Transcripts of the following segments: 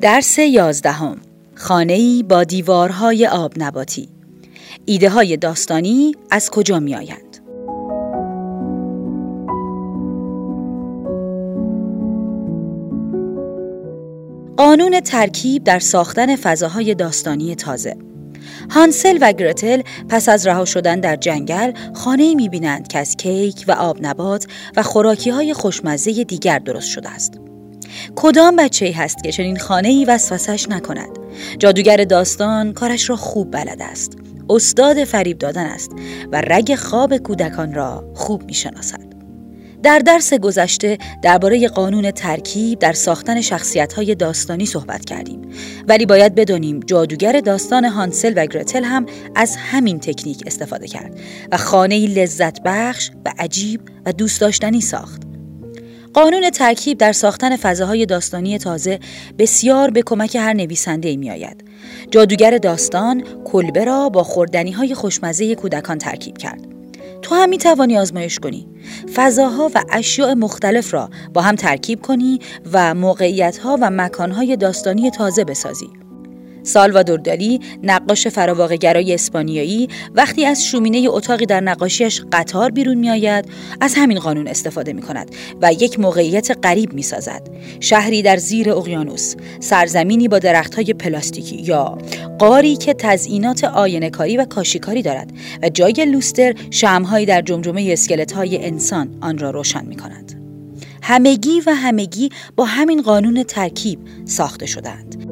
درس یازدهم خانه‌ای با دیوارهای آب نباتی ایده های داستانی از کجا می آیند؟ قانون ترکیب در ساختن فضاهای داستانی تازه هانسل و گرتل پس از رها شدن در جنگل خانه می بینند که از کیک و آب نبات و خوراکی های خوشمزه دیگر درست شده است. کدام بچه ای هست که چنین خانه ای وسوسش نکند؟ جادوگر داستان کارش را خوب بلد است. استاد فریب دادن است و رگ خواب کودکان را خوب می شناسد. در درس گذشته درباره قانون ترکیب در ساختن های داستانی صحبت کردیم. ولی باید بدانیم جادوگر داستان هانسل و گرتل هم از همین تکنیک استفاده کرد و خانه لذت بخش و عجیب و دوست داشتنی ساخت. قانون ترکیب در ساختن فضاهای داستانی تازه بسیار به کمک هر نویسنده می آید. جادوگر داستان کلبه را با خوردنی های خوشمزه کودکان ترکیب کرد. تو هم می توانی آزمایش کنی. فضاها و اشیاء مختلف را با هم ترکیب کنی و موقعیت ها و مکان های داستانی تازه بسازی. سالوادور دالی نقاش گرای اسپانیایی وقتی از شومینه اتاقی در نقاشیش قطار بیرون میآید از همین قانون استفاده می کند و یک موقعیت غریب می سازد شهری در زیر اقیانوس سرزمینی با درختهای پلاستیکی یا قاری که تزئینات آینهکاری و کاشیکاری دارد و جای لوستر شمهایی در جمجمه اسکلت های انسان آن را روشن می کند همگی و همگی با همین قانون ترکیب ساخته شدند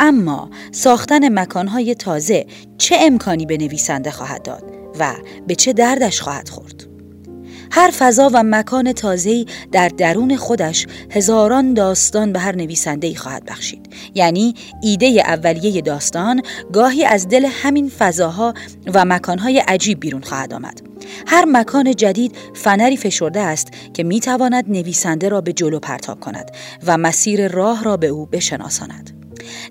اما ساختن مکانهای تازه چه امکانی به نویسنده خواهد داد و به چه دردش خواهد خورد؟ هر فضا و مکان تازه‌ای در درون خودش هزاران داستان به هر نویسنده‌ای خواهد بخشید. یعنی ایده اولیه داستان گاهی از دل همین فضاها و مکانهای عجیب بیرون خواهد آمد. هر مکان جدید فنری فشرده است که می‌تواند نویسنده را به جلو پرتاب کند و مسیر راه را به او بشناساند.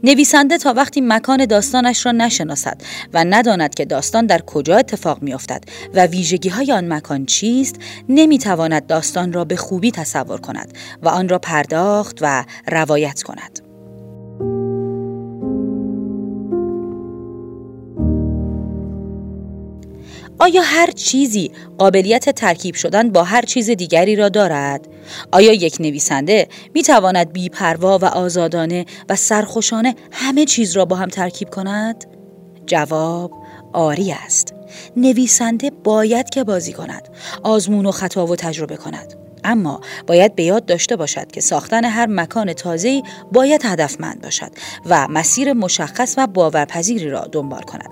نویسنده تا وقتی مکان داستانش را نشناسد و نداند که داستان در کجا اتفاق میافتد و ویژگی های آن مکان چیست نمی‌تواند داستان را به خوبی تصور کند و آن را پرداخت و روایت کند. آیا هر چیزی قابلیت ترکیب شدن با هر چیز دیگری را دارد؟ آیا یک نویسنده می تواند بیپروا و آزادانه و سرخوشانه همه چیز را با هم ترکیب کند؟ جواب آری است. نویسنده باید که بازی کند، آزمون و خطا و تجربه کند. اما باید به یاد داشته باشد که ساختن هر مکان تازه‌ای باید هدفمند باشد و مسیر مشخص و باورپذیری را دنبال کند.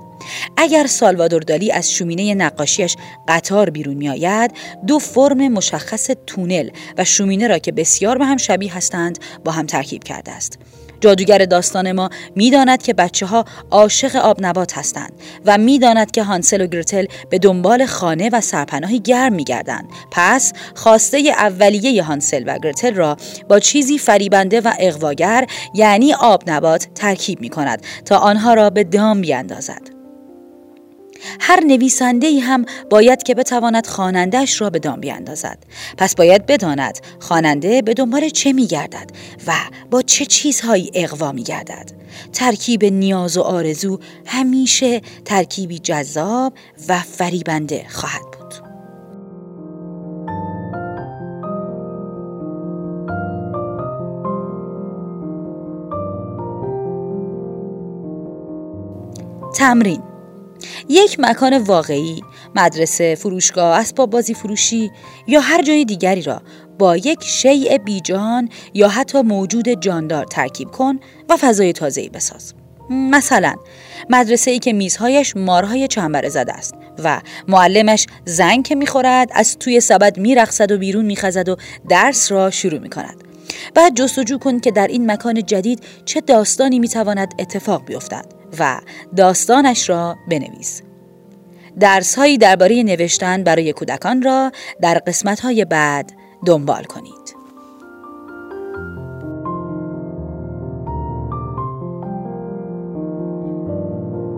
اگر سالوادور دالی از شومینه نقاشیش قطار بیرون می آید دو فرم مشخص تونل و شومینه را که بسیار به هم شبیه هستند با هم ترکیب کرده است. جادوگر داستان ما می‌داند که بچه ها عاشق آب نبات هستند و می‌داند که هانسل و گرتل به دنبال خانه و سرپناهی گرم میگردند. پس خواسته اولیه هانسل و گرتل را با چیزی فریبنده و اقواگر یعنی آب نبات ترکیب می کند تا آنها را به دام بیاندازد. هر نویسنده ای هم باید که بتواند خوانندهش را به دام بیاندازد. پس باید بداند خواننده به دنبال چه میگردد و با چه چیزهایی اقوا میگردد. ترکیب نیاز و آرزو همیشه ترکیبی جذاب و فریبنده خواهد بود. تمرین یک مکان واقعی، مدرسه، فروشگاه، اسباب بازی فروشی یا هر جای دیگری را با یک شیء بیجان یا حتی موجود جاندار ترکیب کن و فضای تازه‌ای بساز. مثلا مدرسه ای که میزهایش مارهای چنبره زده است و معلمش زنگ که می‌خورد از توی سبد میرقصد و بیرون میخزد و درس را شروع می‌کند بعد جستجو کن که در این مکان جدید چه داستانی می‌تواند اتفاق بیفتد و داستانش را بنویس. درس هایی درباره نوشتن برای کودکان را در قسمت های بعد دنبال کنید.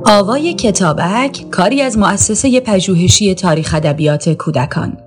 آوای کتابک کاری از مؤسسه پژوهشی تاریخ ادبیات کودکان